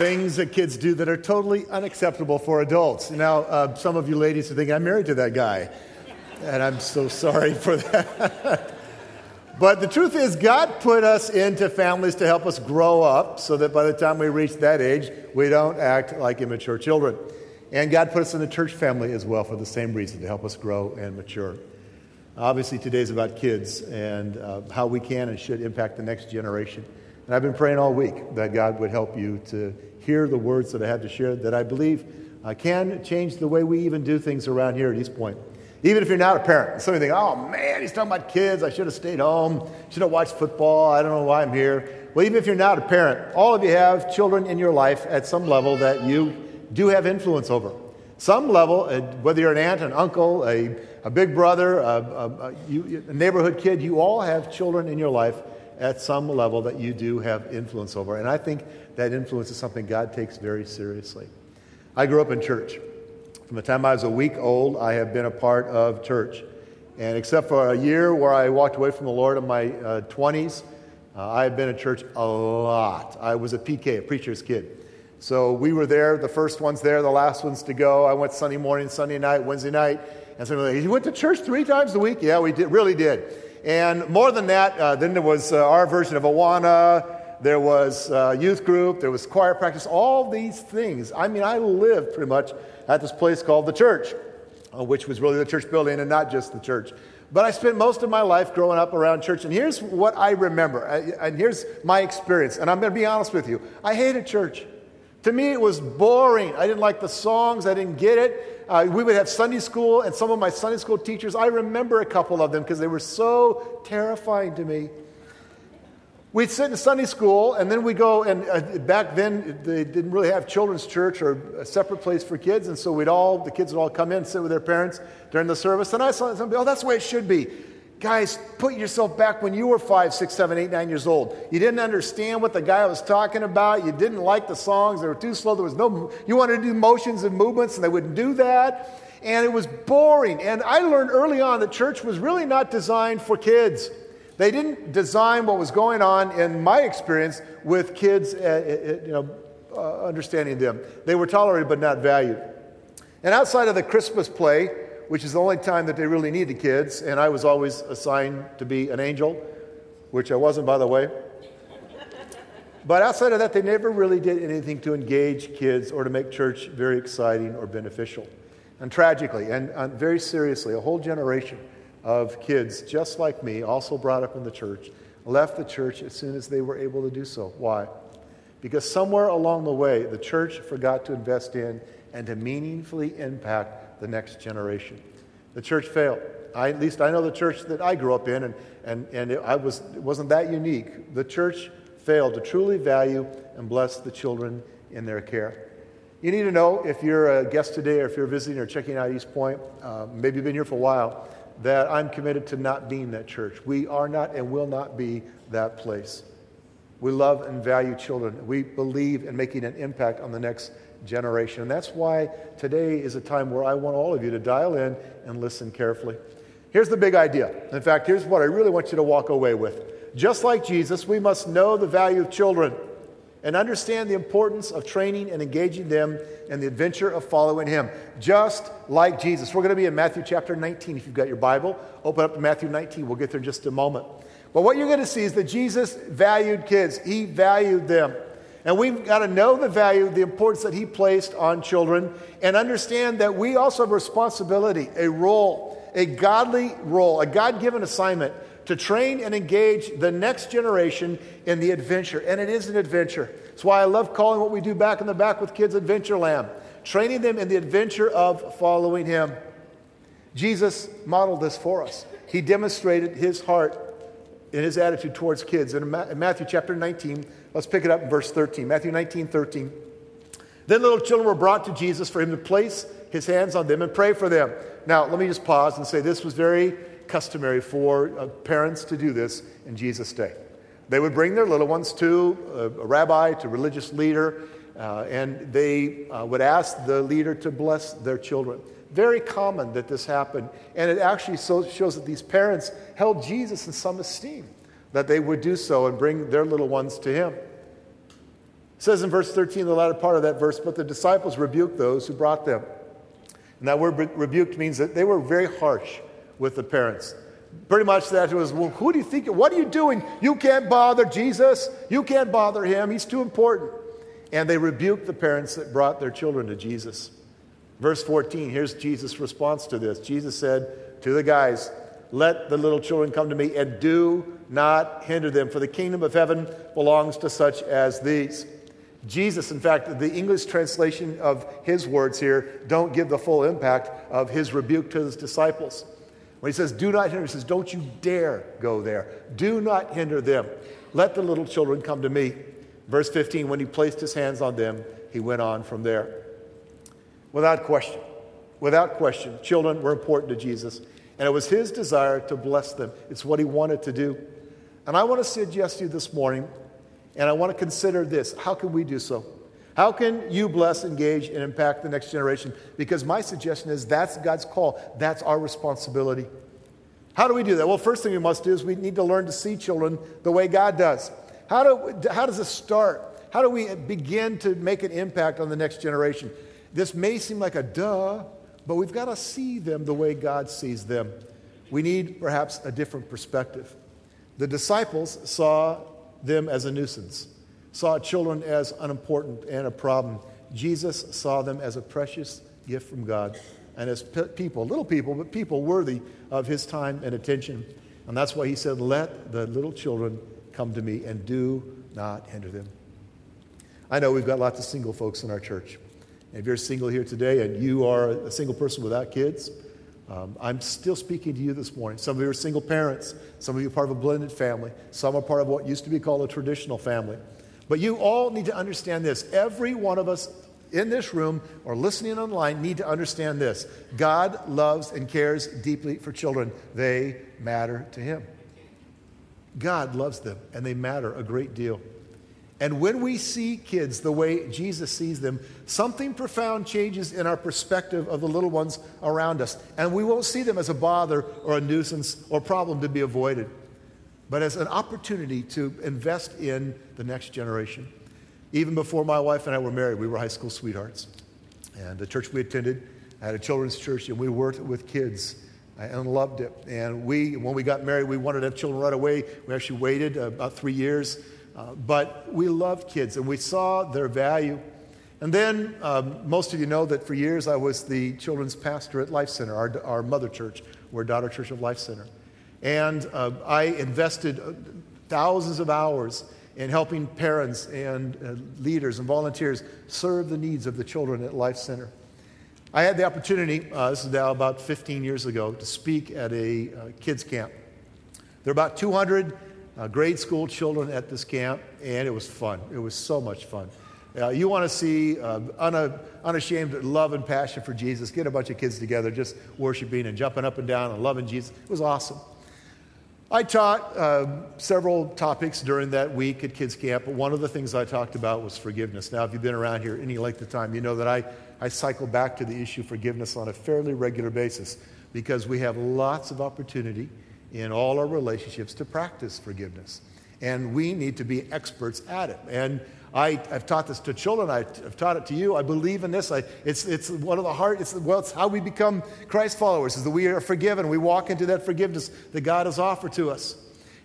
things that kids do that are totally unacceptable for adults. Now, uh, some of you ladies are thinking, I'm married to that guy. And I'm so sorry for that. but the truth is, God put us into families to help us grow up so that by the time we reach that age, we don't act like immature children. And God put us in the church family as well for the same reason, to help us grow and mature. Obviously, today's about kids and uh, how we can and should impact the next generation. And I've been praying all week that God would help you to hear the words that I have to share that I believe uh, can change the way we even do things around here at East Point. Even if you're not a parent, some of you think, oh man, he's talking about kids. I should have stayed home, should have watched football. I don't know why I'm here. Well, even if you're not a parent, all of you have children in your life at some level that you do have influence over. Some level, uh, whether you're an aunt, an uncle, a, a big brother, a, a, you, a neighborhood kid, you all have children in your life at some level that you do have influence over. And I think that influence is something God takes very seriously. I grew up in church. From the time I was a week old, I have been a part of church. And except for a year where I walked away from the Lord in my uh, 20s, uh, I have been at church a lot. I was a PK, a preacher's kid. So we were there, the first ones there, the last ones to go. I went Sunday morning, Sunday night, Wednesday night. And so like, you went to church three times a week? Yeah, we did, really did. And more than that, uh, then there was uh, our version of Awana. There was uh, youth group. There was choir practice. All these things. I mean, I lived pretty much at this place called the church, uh, which was really the church building and not just the church. But I spent most of my life growing up around church. And here's what I remember. And here's my experience. And I'm going to be honest with you. I hated church. To me, it was boring. I didn't like the songs. I didn't get it. Uh, we would have Sunday school, and some of my Sunday school teachers, I remember a couple of them because they were so terrifying to me. We'd sit in Sunday school, and then we go, and uh, back then they didn't really have children's church or a separate place for kids, and so we'd all, the kids would all come in, sit with their parents during the service, and I saw somebody, oh, that's the way it should be. Guys, put yourself back when you were five, six, seven, eight, nine years old. You didn't understand what the guy was talking about. You didn't like the songs. They were too slow. There was no, you wanted to do motions and movements, and they wouldn't do that. And it was boring. And I learned early on that church was really not designed for kids. They didn't design what was going on, in my experience, with kids, uh, you know, uh, understanding them. They were tolerated but not valued. And outside of the Christmas play, which is the only time that they really need the kids. And I was always assigned to be an angel, which I wasn't, by the way. But outside of that, they never really did anything to engage kids or to make church very exciting or beneficial. And tragically, and, and very seriously, a whole generation of kids just like me, also brought up in the church, left the church as soon as they were able to do so. Why? Because somewhere along the way, the church forgot to invest in and to meaningfully impact the next generation. The church failed. I, at least I know the church that I grew up in, and, and, and it, I was, it wasn't that unique. The church failed to truly value and bless the children in their care. You need to know if you're a guest today or if you're visiting or checking out East Point, uh, maybe you've been here for a while, that I'm committed to not being that church. We are not and will not be that place. We love and value children. We believe in making an impact on the next generation. And that's why today is a time where I want all of you to dial in and listen carefully. Here's the big idea. In fact, here's what I really want you to walk away with. Just like Jesus, we must know the value of children and understand the importance of training and engaging them in the adventure of following Him. Just like Jesus. We're going to be in Matthew chapter 19. If you've got your Bible, open up to Matthew 19. We'll get there in just a moment. But what you're going to see is that Jesus valued kids, He valued them. And we've got to know the value, the importance that he placed on children, and understand that we also have a responsibility, a role, a godly role, a God given assignment to train and engage the next generation in the adventure. And it is an adventure. That's why I love calling what we do back in the back with kids Adventure Adventureland, training them in the adventure of following him. Jesus modeled this for us. He demonstrated his heart in his attitude towards kids. In Matthew chapter 19, let's pick it up in verse 13. Matthew 19, 13. Then little children were brought to Jesus for him to place his hands on them and pray for them. Now, let me just pause and say this was very customary for uh, parents to do this in Jesus' day. They would bring their little ones to a, a rabbi, to a religious leader, uh, and they uh, would ask the leader to bless their children. Very common that this happened. And it actually so shows that these parents held Jesus in some esteem, that they would do so and bring their little ones to him. It says in verse 13, the latter part of that verse, but the disciples rebuked those who brought them. And that word rebuked means that they were very harsh with the parents. Pretty much that was, well, who do you think, what are you doing? You can't bother Jesus. You can't bother him. He's too important. And they rebuked the parents that brought their children to Jesus. Verse 14, here's Jesus' response to this. Jesus said to the guys, Let the little children come to me and do not hinder them, for the kingdom of heaven belongs to such as these. Jesus, in fact, the English translation of his words here don't give the full impact of his rebuke to his disciples. When he says, do not hinder, he says, don't you dare go there. Do not hinder them. Let the little children come to me. Verse 15, when he placed his hands on them, he went on from there. Without question, without question, children were important to Jesus, and it was his desire to bless them. It's what he wanted to do. And I want to suggest to you this morning and I want to consider this how can we do so? How can you bless, engage, and impact the next generation? Because my suggestion is that's God's call, that's our responsibility. How do we do that? Well, first thing we must do is we need to learn to see children the way God does. How, do, how does this start? How do we begin to make an impact on the next generation? This may seem like a duh, but we've got to see them the way God sees them. We need perhaps a different perspective. The disciples saw them as a nuisance, saw children as unimportant and a problem. Jesus saw them as a precious gift from God and as people, little people, but people worthy of his time and attention. And that's why he said, Let the little children come to me and do not hinder them. I know we've got lots of single folks in our church. If you're single here today and you are a single person without kids, um, I'm still speaking to you this morning. Some of you are single parents. Some of you are part of a blended family. Some are part of what used to be called a traditional family. But you all need to understand this. Every one of us in this room or listening online need to understand this. God loves and cares deeply for children, they matter to Him. God loves them, and they matter a great deal. And when we see kids the way Jesus sees them, something profound changes in our perspective of the little ones around us. And we won't see them as a bother or a nuisance or problem to be avoided, but as an opportunity to invest in the next generation. Even before my wife and I were married, we were high school sweethearts. And the church we attended had a children's church, and we worked with kids uh, and loved it. And we, when we got married, we wanted to have children right away. We actually waited uh, about three years uh, but we loved kids and we saw their value. And then um, most of you know that for years I was the children's pastor at Life Center, our, our mother church. We're daughter church of Life Center. And uh, I invested uh, thousands of hours in helping parents and uh, leaders and volunteers serve the needs of the children at Life Center. I had the opportunity, uh, this is now about 15 years ago, to speak at a uh, kids' camp. There are about 200 uh, grade school children at this camp, and it was fun. It was so much fun. Uh, you want to see uh, unashamed love and passion for Jesus, get a bunch of kids together just worshiping and jumping up and down and loving Jesus. It was awesome. I taught uh, several topics during that week at kids camp, but one of the things I talked about was forgiveness. Now, if you've been around here any length of time, you know that I, I cycle back to the issue of forgiveness on a fairly regular basis because we have lots of opportunity in all our relationships to practice forgiveness. And we need to be experts at it. And I, have taught this to children. I, have taught it to you. I believe in this. I, it's, it's one of the heart. It's, well, it's how we become Christ followers. Is that we are forgiven. We walk into that forgiveness that God has offered to us.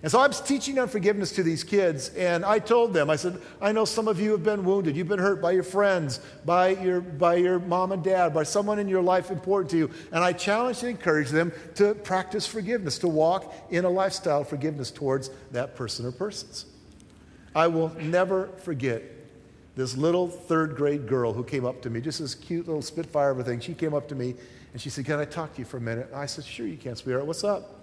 And so I was teaching on forgiveness to these kids, and I told them, I said, I know some of you have been wounded. You've been hurt by your friends, by your, by your mom and dad, by someone in your life important to you. And I challenged and encouraged them to practice forgiveness, to walk in a lifestyle of forgiveness towards that person or persons. I will never forget this little third grade girl who came up to me, just this cute little Spitfire of everything. She came up to me and she said, Can I talk to you for a minute? I said, Sure, you can, sweetheart. What's up?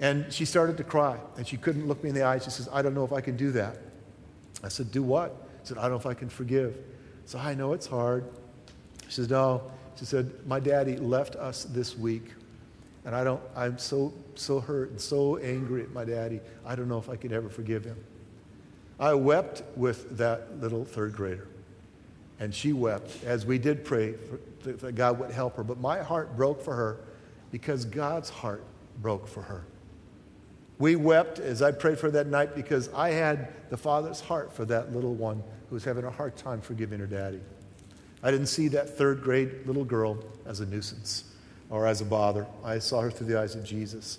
And she started to cry, and she couldn't look me in the eyes. She says, I don't know if I can do that. I said, Do what? She said, I don't know if I can forgive. So I know it's hard. She said, No. She said, My daddy left us this week, and I don't, I'm so, so hurt and so angry at my daddy. I don't know if I can ever forgive him. I wept with that little third grader, and she wept as we did pray for, that God would help her. But my heart broke for her because God's heart broke for her. We wept as I prayed for that night because I had the Father's heart for that little one who was having a hard time forgiving her daddy. I didn't see that third grade little girl as a nuisance or as a bother. I saw her through the eyes of Jesus.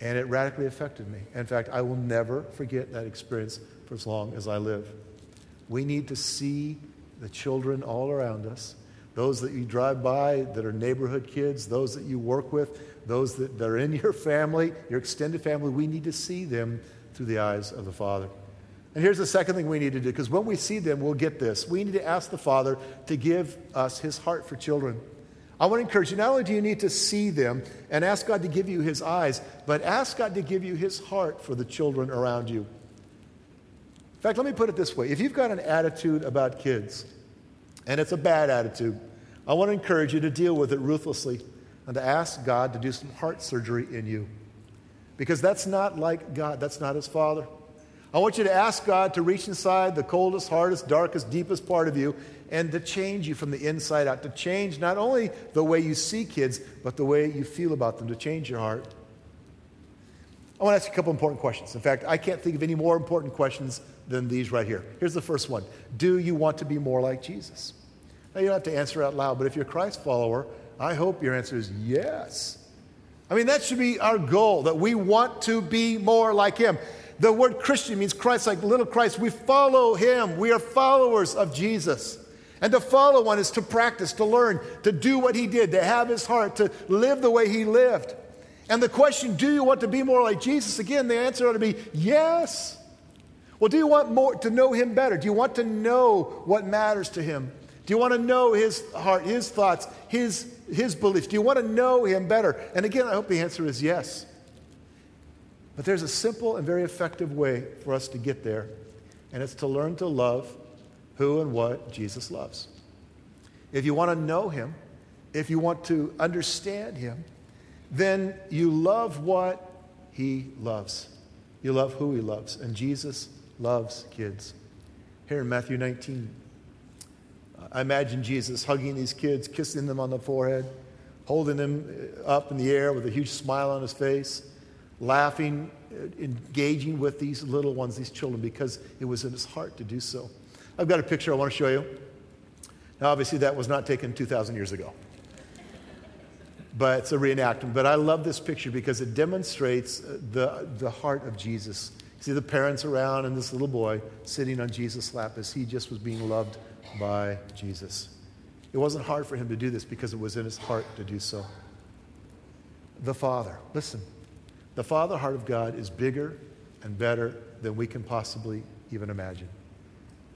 And it radically affected me. In fact, I will never forget that experience for as long as I live. We need to see the children all around us, those that you drive by that are neighborhood kids, those that you work with, those that, are in your family, your extended family. We need to see them through the eyes of the Father. And here's the second thing we need to do, because when we see them, we'll get this. We need to ask the Father to give us his heart for children. I want to encourage you not only do you need to see them and ask God to give you his eyes, but ask God to give you his heart for the children around you. In fact, let me put it this way if you've got an attitude about kids, and it's a bad attitude, I want to encourage you to deal with it ruthlessly and to ask God to do some heart surgery in you. Because that's not like God, that's not his Father. I want you to ask God to reach inside the coldest, hardest, darkest, deepest part of you and to change you from the inside out, to change not only the way you see kids, but the way you feel about them, to change your heart. I want to ask you a couple important questions. In fact, I can't think of any more important questions than these right here. Here's the first one Do you want to be more like Jesus? Now, you don't have to answer out loud, but if you're a Christ follower, I hope your answer is yes. I mean, that should be our goal, that we want to be more like Him. The word Christian means Christ, like little Christ. We follow him. We are followers of Jesus. And to follow one is to practice, to learn, to do what he did, to have his heart, to live the way he lived. And the question, do you want to be more like Jesus? Again, the answer ought to be yes. Well, do you want more to know him better? Do you want to know what matters to him? Do you want to know his heart, his thoughts, his, his beliefs? Do you want to know him better? And again, I hope the answer is yes. But there's a simple and very effective way for us to get there, and it's to learn to love who and what Jesus loves. If you want to know him, if you want to understand him, then you love what he loves. You love who he loves. And Jesus loves kids. Here in Matthew 19, I imagine Jesus hugging these kids, kissing them on the forehead, holding them up in the air with a huge smile on his face laughing, uh, engaging with these little ones, these children, because it was in his heart to do so. I've got a picture I want to show you. Now, obviously, that was not taken 2,000 years ago, but it's a reenactment. But I love this picture because it demonstrates uh, the, the heart of Jesus. See the parents around and this little boy sitting on Jesus' lap as he just was being loved by Jesus. It wasn't hard for him to do this because it was in his heart to do so. The Father, listen, the Father heart of God is bigger and better than we can possibly even imagine.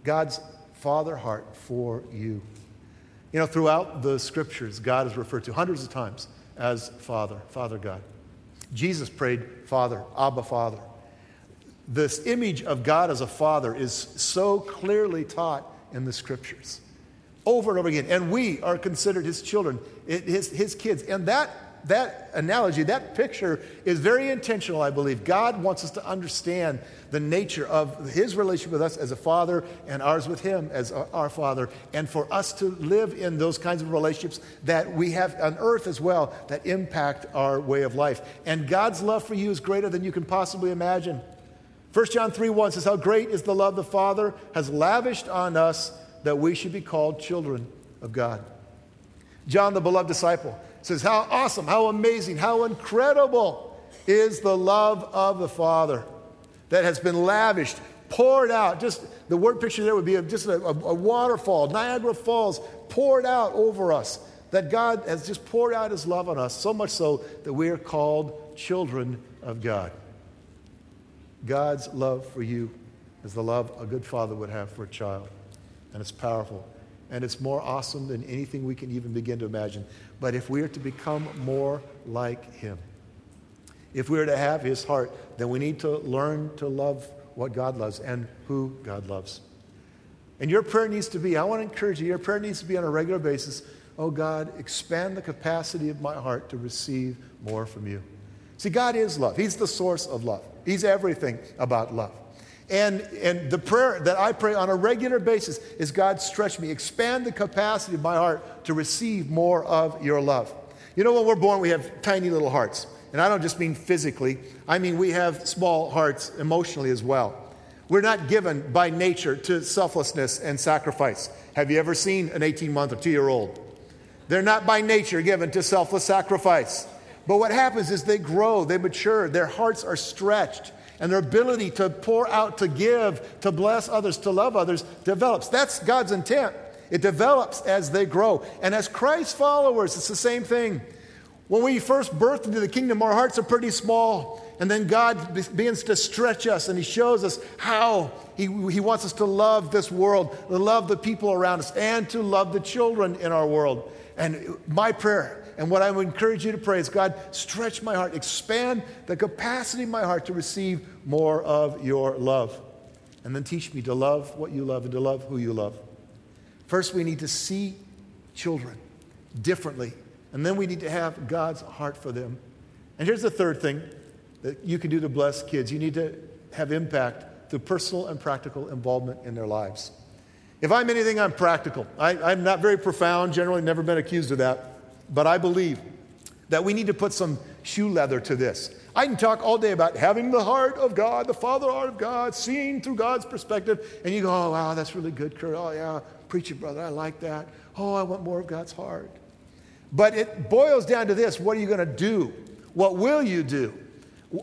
God's Father heart for you. You know, throughout the scriptures, God is referred to hundreds of times as Father, Father God. Jesus prayed, Father, Abba, Father. This image of God as a father is so clearly taught in the scriptures over and over again. And we are considered his children, his, his kids. And that that analogy, that picture is very intentional, I believe. God wants us to understand the nature of his relationship with us as a father and ours with him as our father, and for us to live in those kinds of relationships that we have on earth as well that impact our way of life. And God's love for you is greater than you can possibly imagine. 1 John 3 1 says, How great is the love the Father has lavished on us that we should be called children of God. John, the beloved disciple, says, How awesome, how amazing, how incredible is the love of the Father that has been lavished, poured out. Just the word picture there would be just a, a, a waterfall, Niagara Falls poured out over us. That God has just poured out his love on us, so much so that we are called children of God. God's love for you is the love a good father would have for a child. And it's powerful. And it's more awesome than anything we can even begin to imagine. But if we are to become more like Him, if we are to have His heart, then we need to learn to love what God loves and who God loves. And your prayer needs to be I want to encourage you, your prayer needs to be on a regular basis oh God, expand the capacity of my heart to receive more from you. See, God is love, He's the source of love, He's everything about love. And, and the prayer that I pray on a regular basis is God, stretch me, expand the capacity of my heart to receive more of your love. You know, when we're born, we have tiny little hearts. And I don't just mean physically, I mean we have small hearts emotionally as well. We're not given by nature to selflessness and sacrifice. Have you ever seen an 18 month or two year old? They're not by nature given to selfless sacrifice. But what happens is they grow, they mature, their hearts are stretched, and their ability to pour out, to give, to bless others, to love others develops. That's God's intent. It develops as they grow. And as Christ followers, it's the same thing. When we first birth into the kingdom, our hearts are pretty small. And then God begins to stretch us and He shows us how He, he wants us to love this world, to love the people around us, and to love the children in our world. And my prayer and what I would encourage you to pray is God, stretch my heart, expand the capacity of my heart to receive more of your love. And then teach me to love what you love and to love who you love. First, we need to see children differently, and then we need to have God's heart for them. And here's the third thing that you can do to bless kids you need to have impact through personal and practical involvement in their lives. If I'm anything, I'm practical. I, am not very profound, generally, never been accused of that. But I believe that we need to put some shoe leather to this. I can talk all day about having the heart of God, the Father heart of God, seeing through God's perspective, and you go, oh, wow, that's really good, Kurt. Oh, yeah, preach it, brother. I like that. Oh, I want more of God's heart. But it boils down to this what are you going to do? What will you do?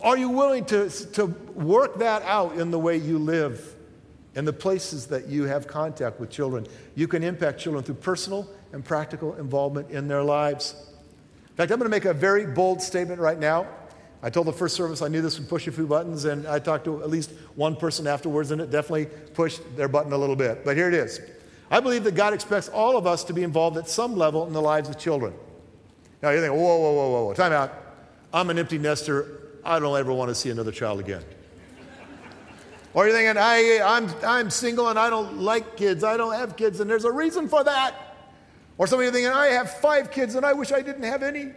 Are you willing to, to work that out in the way you live, in the places that you have contact with children? You can impact children through personal and practical involvement in their lives. In fact, I'm going to make a very bold statement right now. I told the first service I knew this would push a few buttons, and I talked to at least one person afterwards, and it definitely pushed their button a little bit. But here it is. I believe that God expects all of us to be involved at some level in the lives of children. Now you think, whoa, whoa, whoa, whoa, whoa, time out. I'm an empty nester. I don't ever want to see another child again. or you're thinking, I, I'm, I'm single and I don't like kids. I don't have kids, and there's a reason for that. Or some of you thinking, I have five kids and I wish I didn't have any.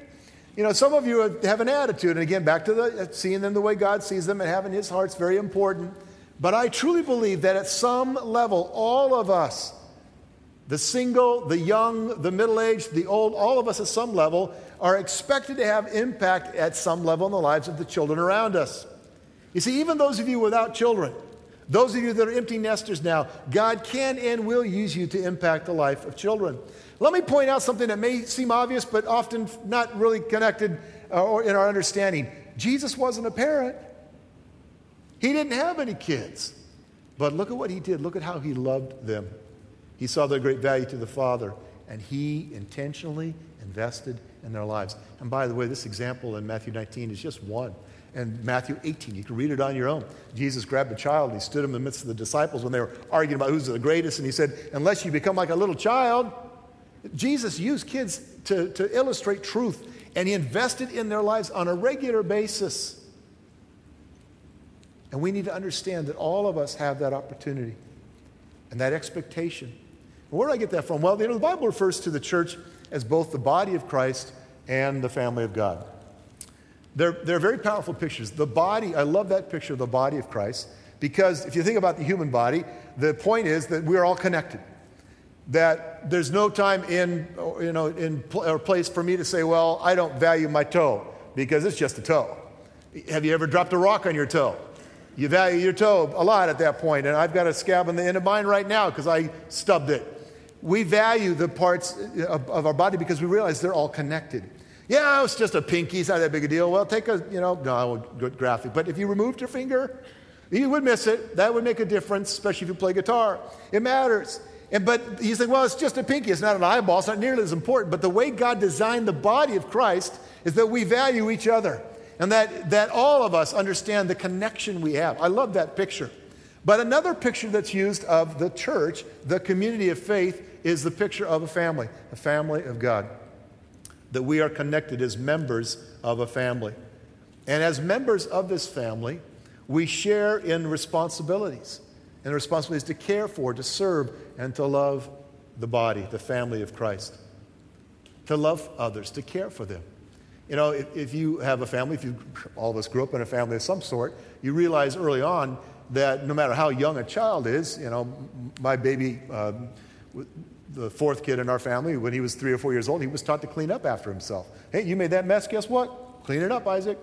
You know, some of you have an attitude, and again, back to the uh, seeing them the way God sees them and having His heart's very important. But I truly believe that at some level, all of us, the single, the young, the middle aged, the old, all of us at some level are expected to have impact at some level in the lives of the children around us. You see, even those of you without children, those of you that are empty nesters now, God can and will use you to impact the life of children. Let me point out something that may seem obvious, but often not really connected uh, or in our understanding. Jesus wasn't a parent, he didn't have any kids. But look at what he did. Look at how he loved them. He saw their great value to the Father, and he intentionally invested in their lives. And by the way, this example in Matthew 19 is just one. And Matthew 18, you can read it on your own. Jesus grabbed a child and he stood him in the midst of the disciples when they were arguing about who's the greatest, and he said, Unless you become like a little child, Jesus used kids to, to illustrate truth, and he invested in their lives on a regular basis. And we need to understand that all of us have that opportunity and that expectation. Where do I get that from? Well, you know, the Bible refers to the church as both the body of Christ and the family of God. They're, they're very powerful pictures. The body, I love that picture of the body of Christ because if you think about the human body, the point is that we're all connected that there's no time in, you know, in pl- or place for me to say, well, I don't value my toe because it's just a toe. Have you ever dropped a rock on your toe? You value your toe a lot at that point, and I've got a scab on the end of mine right now because I stubbed it. We value the parts of, of, our body because we realize they're all connected. Yeah, it's just a pinky, it's not that big a deal. Well, take a, you know, no, I won't graphic, but if you removed your finger, you would miss it. That would make a difference, especially if you play guitar. It matters. And, but you say, well, it's just a pinky. It's not an eyeball. It's not nearly as important. But the way God designed the body of Christ is that we value each other and that, that all of us understand the connection we have. I love that picture. But another picture that's used of the church, the community of faith, is the picture of a family, a family of God. That we are connected as members of a family. And as members of this family, we share in responsibilities. And the responsibility is to care for, to serve, and to love the body, the family of Christ. To love others, to care for them. You know, if, if you have a family, if you, all of us grew up in a family of some sort, you realize early on that no matter how young a child is, you know, my baby, uh, the fourth kid in our family, when he was three or four years old, he was taught to clean up after himself. Hey, you made that mess, guess what? Clean it up, Isaac.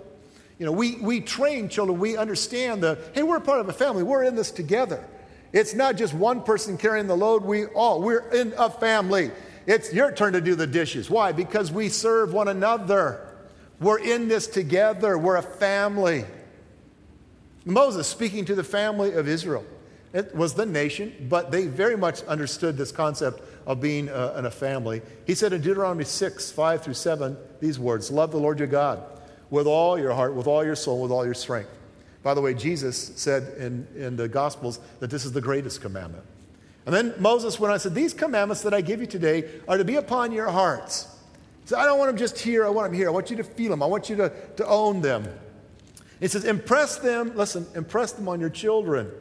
You know, we, we train children, we understand the, hey, we're part of a family, we're in this together. It's not just one person carrying the load, we all, we're in a family. It's your turn to do the dishes. Why? Because we serve one another. We're in this together, we're a family. Moses speaking to the family of Israel. It was the nation, but they very much understood this concept of being uh, in a family. He said in Deuteronomy 6, 5 through 7, these words Love the Lord your God with all your heart, with all your soul, with all your strength. By the way, Jesus said in, in the Gospels that this is the greatest commandment. And then Moses went on and said, These commandments that I give you today are to be upon your hearts. He said, I don't want them just here, I want them here. I want you to feel them, I want you to, to own them. He says, Impress them, listen, impress them on your children.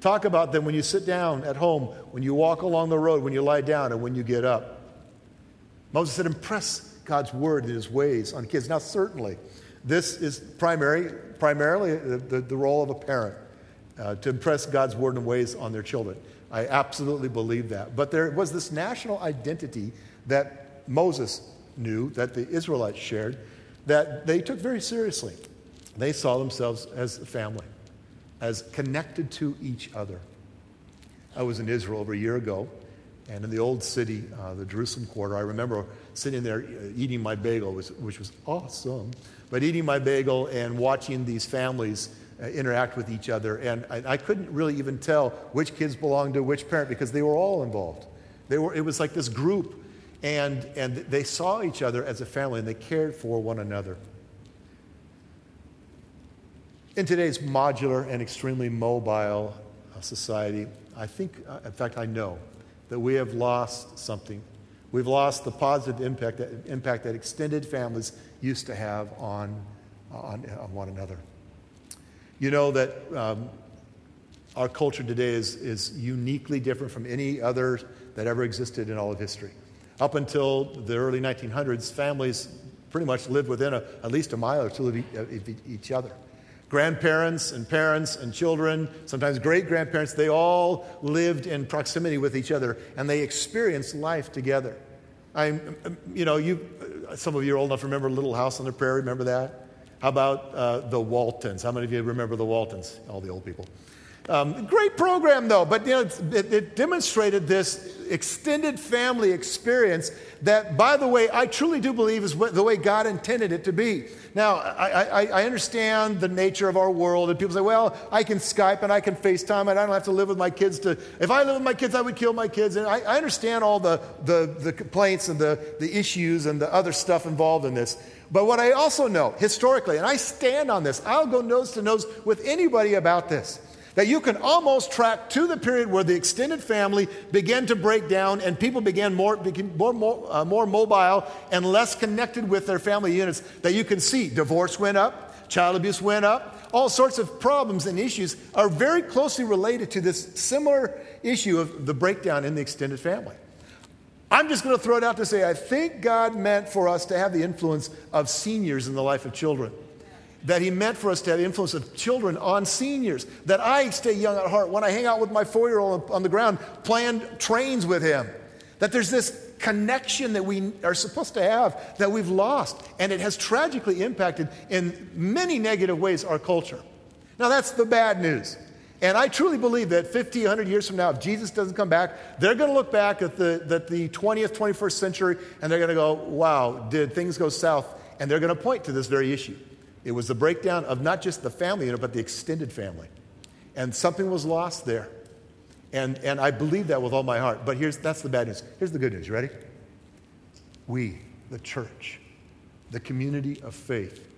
Talk about them when you sit down at home, when you walk along the road, when you lie down, and when you get up. Moses said, Impress God's word and his ways on kids. Now, certainly, this is primary, primarily the, the, the role of a parent uh, to impress God's word and ways on their children. I absolutely believe that. But there was this national identity that Moses knew, that the Israelites shared, that they took very seriously. They saw themselves as a family, as connected to each other. I was in Israel over a year ago, and in the old city, uh, the Jerusalem quarter, I remember sitting there uh, eating my bagel, which was awesome, but eating my bagel and watching these families uh, interact with each other. And I, I, couldn't really even tell which kids belonged to which parent because they were all involved. They were, it was like this group, and, and they saw each other as a family and they cared for one another. In today's modular and extremely mobile uh, society, I think, uh, in fact, I know that we have lost something. We've lost the positive impact that, impact that extended families used to have on, on, on one another. You know that um, our culture today is, is uniquely different from any other that ever existed in all of history. Up until the early 1900s, families pretty much lived within a, at least a mile or two of each other. Grandparents and parents and children, sometimes great grandparents, they all lived in proximity with each other and they experienced life together. I, you know, you, some of you are old enough to remember Little House on the Prairie. Remember that? How about uh, the Waltons? How many of you remember the Waltons? All the old people. Um, great program, though, but you know, it, it, demonstrated this extended family experience that, by the way, I truly do believe is what, the way God intended it to be. Now, I, I, I, understand the nature of our world, and people say, well, I can Skype and I can FaceTime, and I don't have to live with my kids. To, if I live with my kids, I would kill my kids. And I, I understand all the, the, the complaints and the, the issues and the other stuff involved in this. But what I also know historically, and I stand on this, I'll go nose to nose with anybody about this, that you can almost track to the period where the extended family began to break down and people began more, became more, more, uh, more mobile and less connected with their family units, that you can see divorce went up, child abuse went up, all sorts of problems and issues are very closely related to this similar issue of the breakdown in the extended family. I'm just going to throw it out to say I think God meant for us to have the influence of seniors in the life of children. That He meant for us to have influence of children on seniors. That I stay young at heart when I hang out with my four year old on the ground playing trains with him. That there's this connection that we are supposed to have that we've lost. And it has tragically impacted in many negative ways our culture. Now, that's the bad news. And I truly believe that 50, 100 years from now, if Jesus doesn't come back, they're going to look back at the, at the 20th, 21st century and they're going to go, wow, did things go south? And they're going to point to this very issue. It was the breakdown of not just the family unit, but the extended family. And something was lost there. And, and I believe that with all my heart. But here's, that's the bad news. Here's the good news. Ready? We, the church, the community of faith,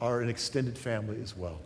are an extended family as well.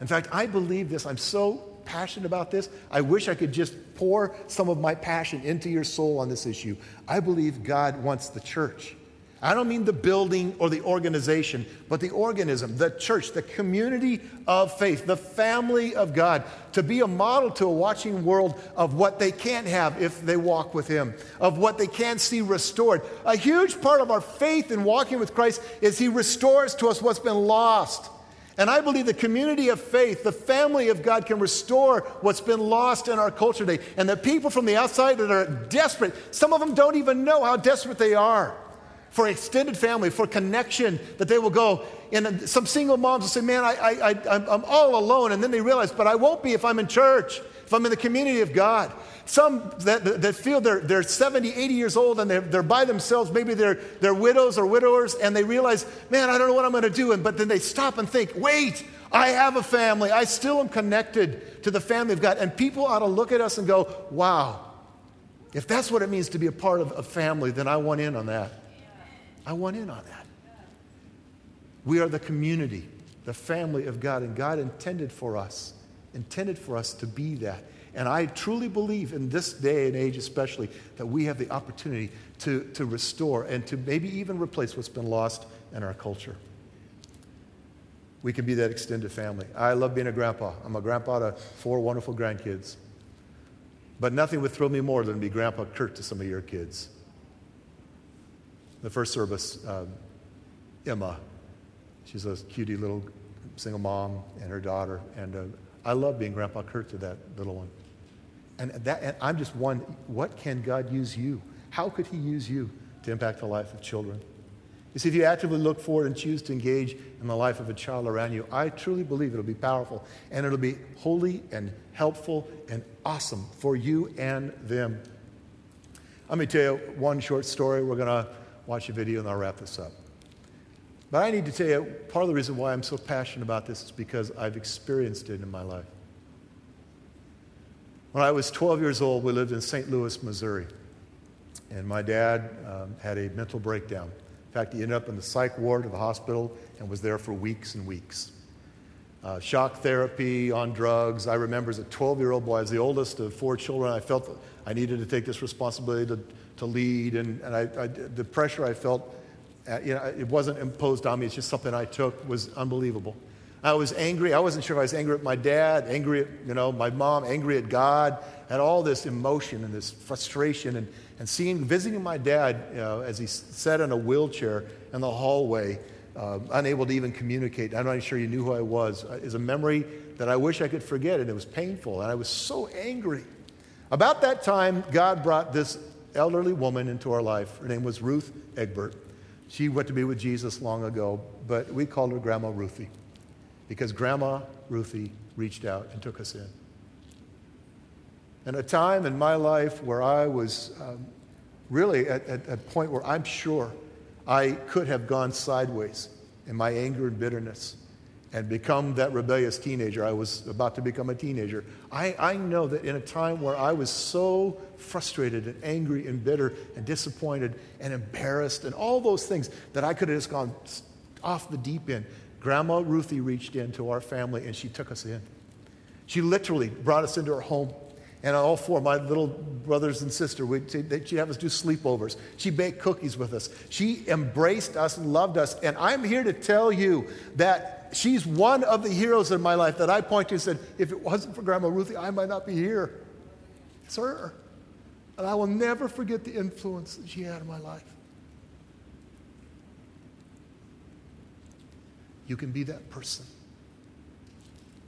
In fact, I believe this. I'm so passionate about this. I wish I could just pour some of my passion into your soul on this issue. I believe God wants the church. I don't mean the building or the organization, but the organism, the church, the community of faith, the family of God, to be a model to a watching world of what they can't have if they walk with Him, of what they can't see restored. A huge part of our faith in walking with Christ is He restores to us what's been lost. And I believe the community of faith, the family of God, can restore what's been lost in our culture today. And the people from the outside that are desperate, some of them don't even know how desperate they are. For extended family, for connection, that they will go. And some single moms will say, Man, I, I, I, I'm all alone. And then they realize, But I won't be if I'm in church, if I'm in the community of God. Some that, that feel they're, they're 70, 80 years old and they're, they're by themselves. Maybe they're, they're widows or widowers, and they realize, Man, I don't know what I'm going to do. And, but then they stop and think, Wait, I have a family. I still am connected to the family of God. And people ought to look at us and go, Wow, if that's what it means to be a part of a family, then I want in on that. I want in on that. We are the community, the family of God, and God intended for us, intended for us to be that. And I truly believe in this day and age, especially, that we have the opportunity to, to restore and to maybe even replace what's been lost in our culture. We can be that extended family. I love being a grandpa. I'm a grandpa to four wonderful grandkids. But nothing would thrill me more than to be Grandpa Kurt to some of your kids. The first service, um, Emma, she's a cutie little single mom and her daughter. And uh, I love being Grandpa Kurt to that little one. And, that, and I'm just one, what can God use you? How could He use you to impact the life of children? You see, if you actively look forward and choose to engage in the life of a child around you, I truly believe it'll be powerful and it'll be holy and helpful and awesome for you and them. Let me tell you one short story. We're going to watch a video and I'll wrap this up. But I need to tell you, part of the reason why I'm so passionate about this is because I've experienced it in my life. When I was 12 years old, we lived in St. Louis, Missouri. And my dad um, had a mental breakdown. In fact, he ended up in the psych ward of the hospital and was there for weeks and weeks. Uh, shock therapy, on drugs. I remember as a 12 year old boy, as the oldest of four children, I felt I needed to take this responsibility to, to lead. And, and I, I, the pressure I felt, uh, you know, it wasn't imposed on me, it's just something I took, was unbelievable. I was angry. I wasn't sure if I was angry at my dad, angry at you know, my mom, angry at God. I had all this emotion and this frustration. And, and seeing, visiting my dad know, as he sat in a wheelchair in the hallway, uh, unable to even communicate, I'm not even sure you knew who I was, uh, is a memory that I wish I could forget. And it was painful. And I was so angry. About that time, God brought this elderly woman into our life. Her name was Ruth Egbert. She went to be with Jesus long ago, but we called her Grandma Ruthie because Grandma Ruthie reached out and took us in. And a time in my life where I was um, really at, at a point where I'm sure I could have gone sideways in my anger and bitterness and become that rebellious teenager. I was about to become a teenager. I, I know that in a time where I was so frustrated and angry and bitter and disappointed and embarrassed and all those things that I could have just gone off the deep end. Grandma Ruthie reached into our family and she took us in. She literally brought us into her home. And all four, my little brothers and sister, we'd, she'd have us do sleepovers. She baked cookies with us. She embraced us, and loved us. And I'm here to tell you that she's one of the heroes in my life that I point to and said, if it wasn't for Grandma Ruthie, I might not be here. It's her. And I will never forget the influence that she had in my life. You can be that person.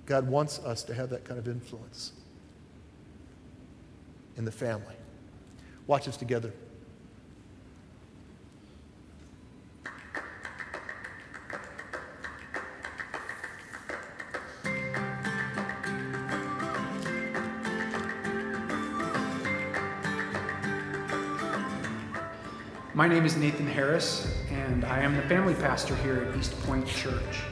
God wants us to have that kind of influence in the family. Watch us together. My name is Nathan Harris, and I am the family pastor here at East Point Church.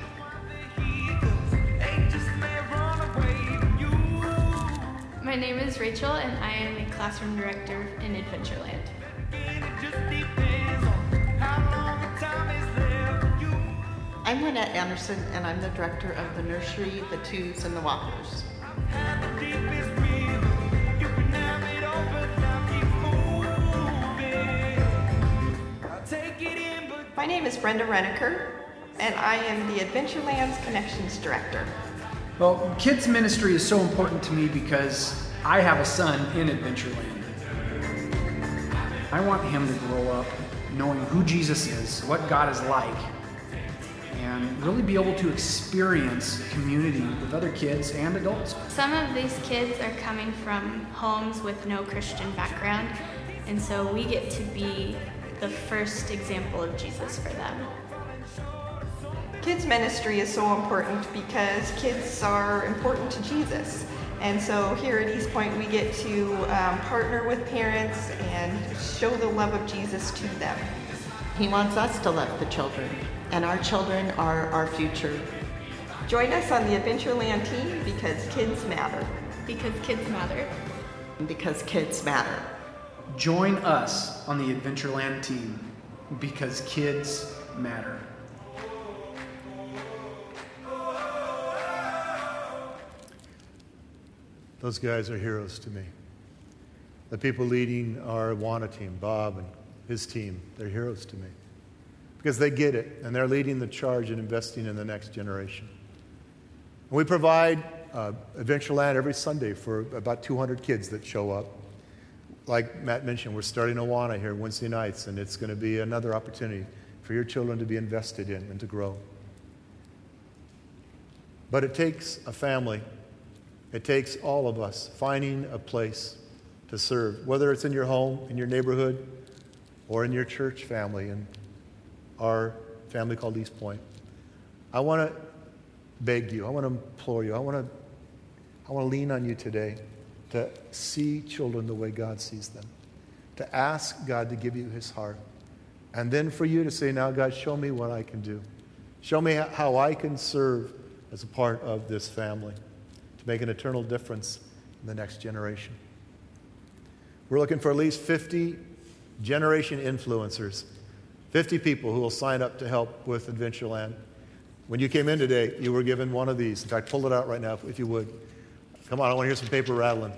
My name is Rachel, and I am a classroom director in Adventureland. I'm Lynette Anderson, and I'm the director of the nursery, the twos, and the walkers. My name is Brenda Reneker, and I am the Adventurelands Connections Director. Well, kids ministry is so important to me because I have a son in Adventureland. I want him to grow up knowing who Jesus is, what God is like, and really be able to experience community with other kids and adults. Some of these kids are coming from homes with no Christian background, and so we get to be the first example of Jesus for them. Kids ministry is so important because kids are important to Jesus. And so here at East Point, we get to um, partner with parents and show the love of Jesus to them. He wants us to love the children, and our children are our future. Join us on the Adventureland team because kids matter. Because kids matter. Because kids matter. Join us on the Adventureland team because kids matter. Those guys are heroes to me. The people leading our Awana team, Bob and his team, they're heroes to me because they get it and they're leading the charge and investing in the next generation. And we provide uh, Adventureland every Sunday for about 200 kids that show up. Like Matt mentioned, we're starting Awana here Wednesday nights, and it's going to be another opportunity for your children to be invested in and to grow. But it takes a family it takes all of us finding a place to serve, whether it's in your home, in your neighborhood, or in your church family, and our family called East Point. I want to beg you, I want to implore you, I want to, I want to lean on you today to see children the way God sees them, to ask God to give you his heart, and then for you to say, Now, God, show me what I can do. Show me how I can serve as a part of this family to make an eternal difference in the next generation. We're looking for at least 50 generation influencers, 50 people who will sign up to help with Adventureland. When you came in today, you were given one of these. In fact, pull it out right now if you would. Come on, I want to hear some paper rattling.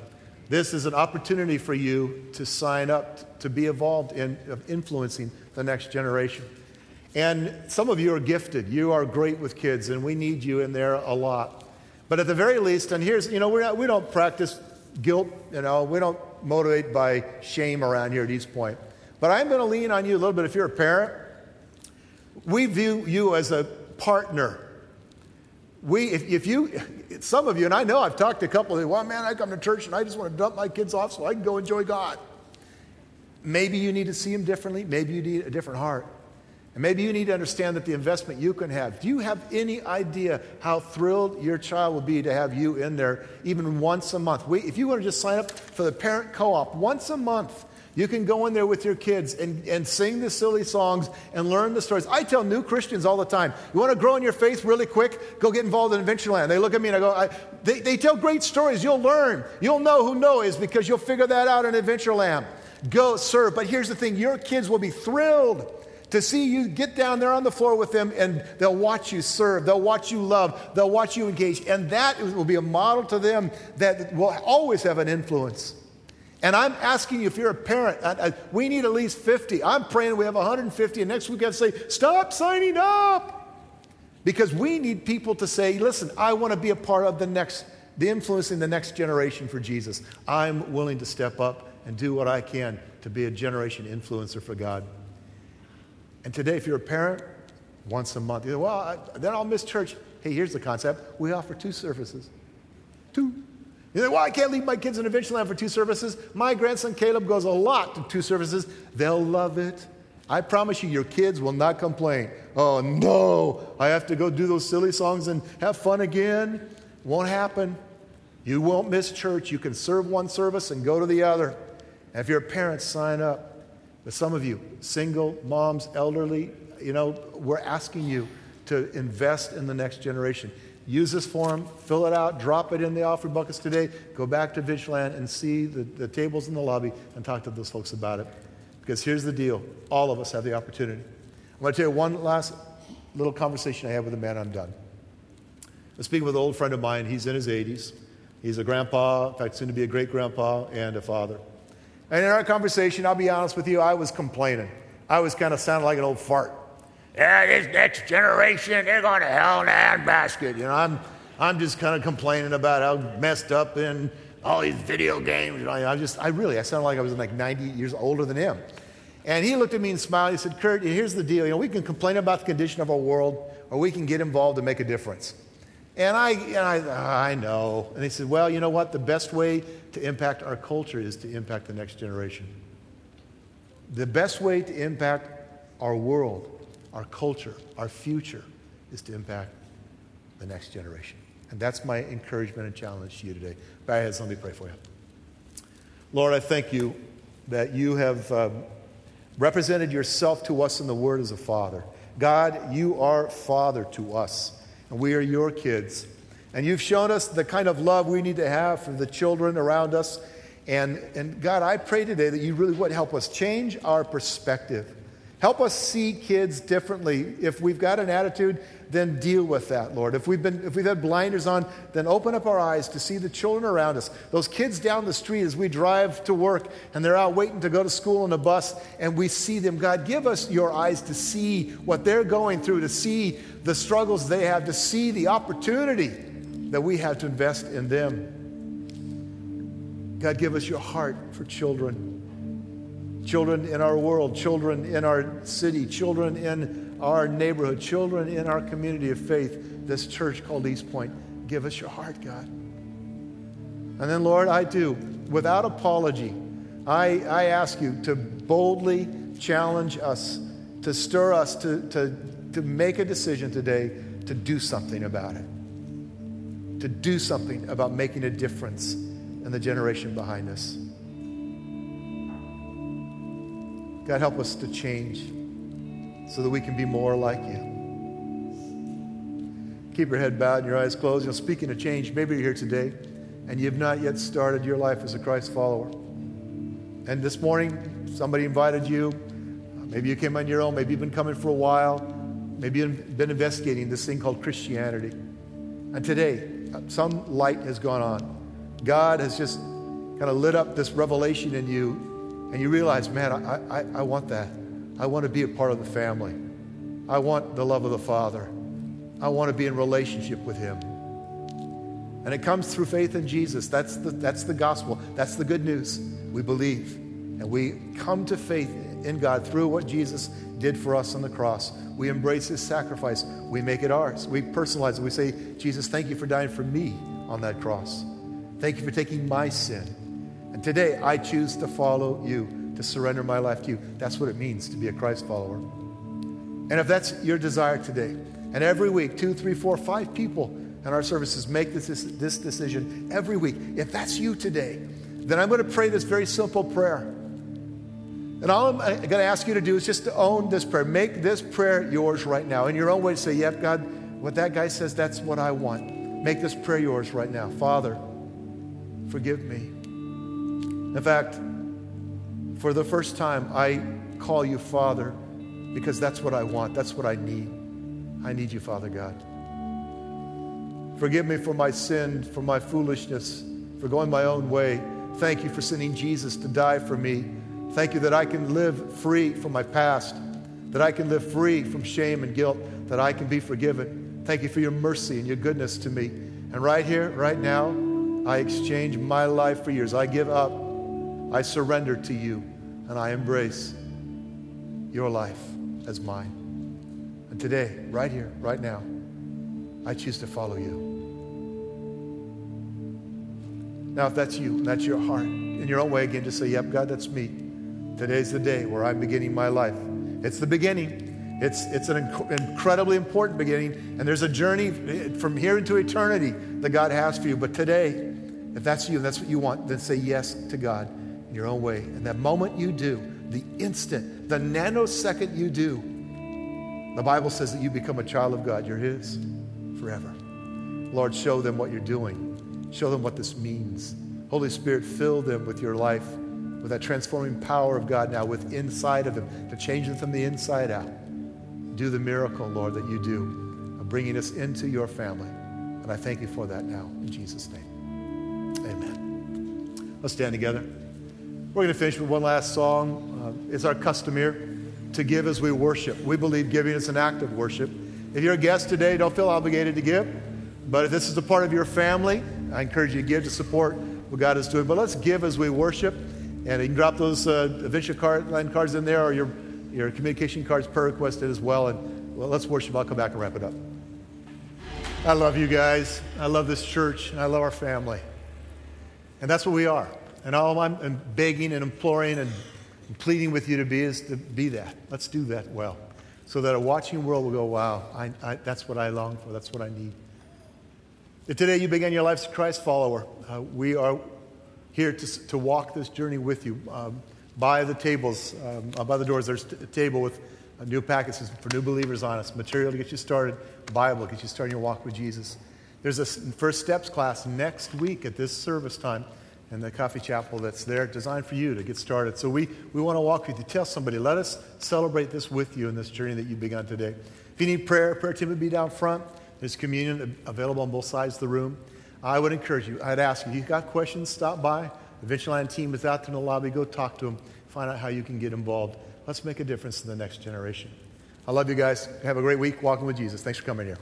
This is an opportunity for you to sign up to be involved in influencing the next generation. And some of you are gifted. You are great with kids, and we need you in there a lot. But at the very least, and here's, you know, we're not, we don't practice guilt, you know, we don't motivate by shame around here at East Point. But I'm going to lean on you a little bit. If you're a parent, we view you as a partner. We, if, if you, some of you, and I know I've talked to a couple of you, well, man, I come to church and I just want to dump my kids off so I can go enjoy God. Maybe you need to see them differently. Maybe you need a different heart. And maybe you need to understand that the investment you can have. Do you have any idea how thrilled your child will be to have you in there even once a month? We, if you want to just sign up for the parent co op once a month, you can go in there with your kids and, and sing the silly songs and learn the stories. I tell new Christians all the time, you want to grow in your faith really quick? Go get involved in Adventureland. They look at me and I go, I, they, they tell great stories. You'll learn. You'll know who Noah is because you'll figure that out in Adventureland. Go serve. But here's the thing your kids will be thrilled to see you get down there on the floor with them and they'll watch you serve, they'll watch you love, they'll watch you engage. And that will be a model to them that will always have an influence. And I'm asking you, if you're a parent, I, I, we need at least 50. I'm praying we have 150, and next week I have to say, stop signing up. Because we need people to say, listen, I want to be a part of the next, the influencing the next generation for Jesus. I'm willing to step up and do what I can to be a generation influencer for God. And today, if you're a parent, once a month, you know, well, I, then I'll miss church. Hey, here's the concept we offer two services. Two. You know, well, I can't leave my kids in Adventureland for two services. My grandson Caleb goes a lot to two services. They'll love it. I promise you, your kids will not complain. Oh, no, I have to go do those silly songs and have fun again. Won't happen. You won't miss church. You can serve one service and go to the other. And if you're a parent, sign up. But some of you, single, moms, elderly, you know, we're asking you to invest in the next generation. Use this form, fill it out, drop it in the offering buckets today, go back to Vigilland and see the, the tables in the lobby and talk to those folks about it. Because here's the deal all of us have the opportunity. I'm going to tell you one last little conversation I had with a man, I'm done. I'm speaking with an old friend of mine. He's in his 80s. He's a grandpa, in fact, soon to be a great grandpa and a father. And in our conversation, I'll be honest with you, I was complaining. I was kind of sounding like an old fart. Yeah, this next generation, they're going to hell in a handbasket. You know, I'm, I'm just kind of complaining about how messed up in all these video games. You know, I just, I really, I sounded like I was like 90 years older than him. And he looked at me and smiled. He said, Kurt, here's the deal. You know, we can complain about the condition of our world, or we can get involved and make a difference. And I, and I, I know. And he said, well, you know what? The best way to impact our culture is to impact the next generation. the best way to impact our world, our culture, our future is to impact the next generation. And that's my encouragement and challenge to you today. Bow your heads, let me pray for you. Lord, I thank you that you have um, represented yourself to us in the Word as a Father. God, you are Father to us, we are your kids. And you've shown us the kind of love we need to have for the children around us. And, and God, I pray today that you really would help us change our perspective. Help us see kids differently. If we've got an attitude, then deal with that, Lord. If we've, been, if we've had blinders on, then open up our eyes to see the children around us. Those kids down the street as we drive to work and they're out waiting to go to school on a bus and we see them. God, give us your eyes to see what they're going through, to see the struggles they have, to see the opportunity that we have to invest in them. God, give us your heart for children children in our world, children in our city, children in our neighborhood, children in our community of faith, this church called East Point. Give us your heart, God. And then, Lord, I do, without apology, I, I ask you to boldly challenge us, to stir us, to, to, to make a decision today to do something about it, to do something about making a difference in the generation behind us. God, help us to change so that we can be more like you. Keep your head bowed and your eyes closed. You know, speaking of change, maybe you're here today and you have not yet started your life as a Christ follower. And this morning, somebody invited you. Maybe you came on your own. Maybe you've been coming for a while. Maybe you've been investigating this thing called Christianity. And today, some light has gone on. God has just kind of lit up this revelation in you and you realize, man, I, I, I want that. I want to be a part of the family. I want the love of the Father. I want to be in relationship with Him. And it comes through faith in Jesus. That's the, that's the gospel. That's the good news. We believe. And we come to faith in God through what Jesus did for us on the cross. We embrace His sacrifice. We make it ours. We personalize it. We say, Jesus, thank you for dying for me on that cross. Thank you for taking my sin. And today, I choose to follow you, to surrender my life to you. That's what it means to be a Christ follower. And if that's your desire today, and every week, two, three, four, five people in our services make this, this, this decision every week. If that's you today, then I'm going to pray this very simple prayer. And all I'm going to ask you to do is just to own this prayer. Make this prayer yours right now. In your own way, say, Yep, God, what that guy says, that's what I want. Make this prayer yours right now. Father, forgive me. In fact, for the first time, I call you Father because that's what I want. That's what I need. I need you, Father God. Forgive me for my sin, for my foolishness, for going my own way. Thank you for sending Jesus to die for me. Thank you that I can live free from my past, that I can live free from shame and guilt, that I can be forgiven. Thank you for your mercy and your goodness to me. And right here, right now, I exchange my life for yours. I give up I surrender to you and I embrace your life as mine. And today, right here, right now, I choose to follow you. Now, if that's you, and that's your heart, in your own way, again, just say, Yep, God, that's me. Today's the day where I'm beginning my life. It's the beginning. It's, it's an inc- incredibly important beginning, and there's a journey eh, from here into eternity that God has for you. But today, if that's you and that's what you want, then say yes to God in your own way. And that moment you do, the instant, the nanosecond you do, the Bible says that you become a child of God. You're His forever. Lord, show them what you're doing. Show them what this means. Holy Spirit, fill them with your life, with that transforming power of God now with inside of them to change them from the inside out. Do the miracle, Lord, that you do of bringing us into your family. And I thank you for that now in Jesus' name. Amen. Let's stand together. We're going to finish with one last song. Uh, it's our custom here to give as we worship. We believe giving is an act of worship. If you're a guest today, don't feel obligated to give. But if this is a part of your family, I encourage you to give to support what God is doing. But let's give as we worship. And you can drop those uh, Adventure card, line cards in there or your, your communication cards per requested as well. And well, let's worship. I'll come back and wrap it up. I love you guys. I love this church. And I love our family. And that's what we are. And all I'm begging and imploring and pleading with you to be is to be that. Let's do that well. So that a watching world will go, wow, I, I, that's what I long for. That's what I need. If today you began your life as a Christ follower, uh, we are here to, to walk this journey with you. Um, by the tables, um, uh, by the doors, there's a table with uh, new packets for new believers on us, material to get you started, Bible, get you started in your walk with Jesus. There's a First Steps class next week at this service time in the coffee chapel that's there designed for you to get started. So we, we want to walk with you. Tell somebody, let us celebrate this with you in this journey that you've begun today. If you need prayer, prayer team would be down front. There's communion available on both sides of the room. I would encourage you, I'd ask you, if you've got questions, stop by. The Adventureland team is out there in the lobby. Go talk to them. Find out how you can get involved. Let's make a difference in the next generation. I love you guys. Have a great week walking with Jesus. Thanks for coming here.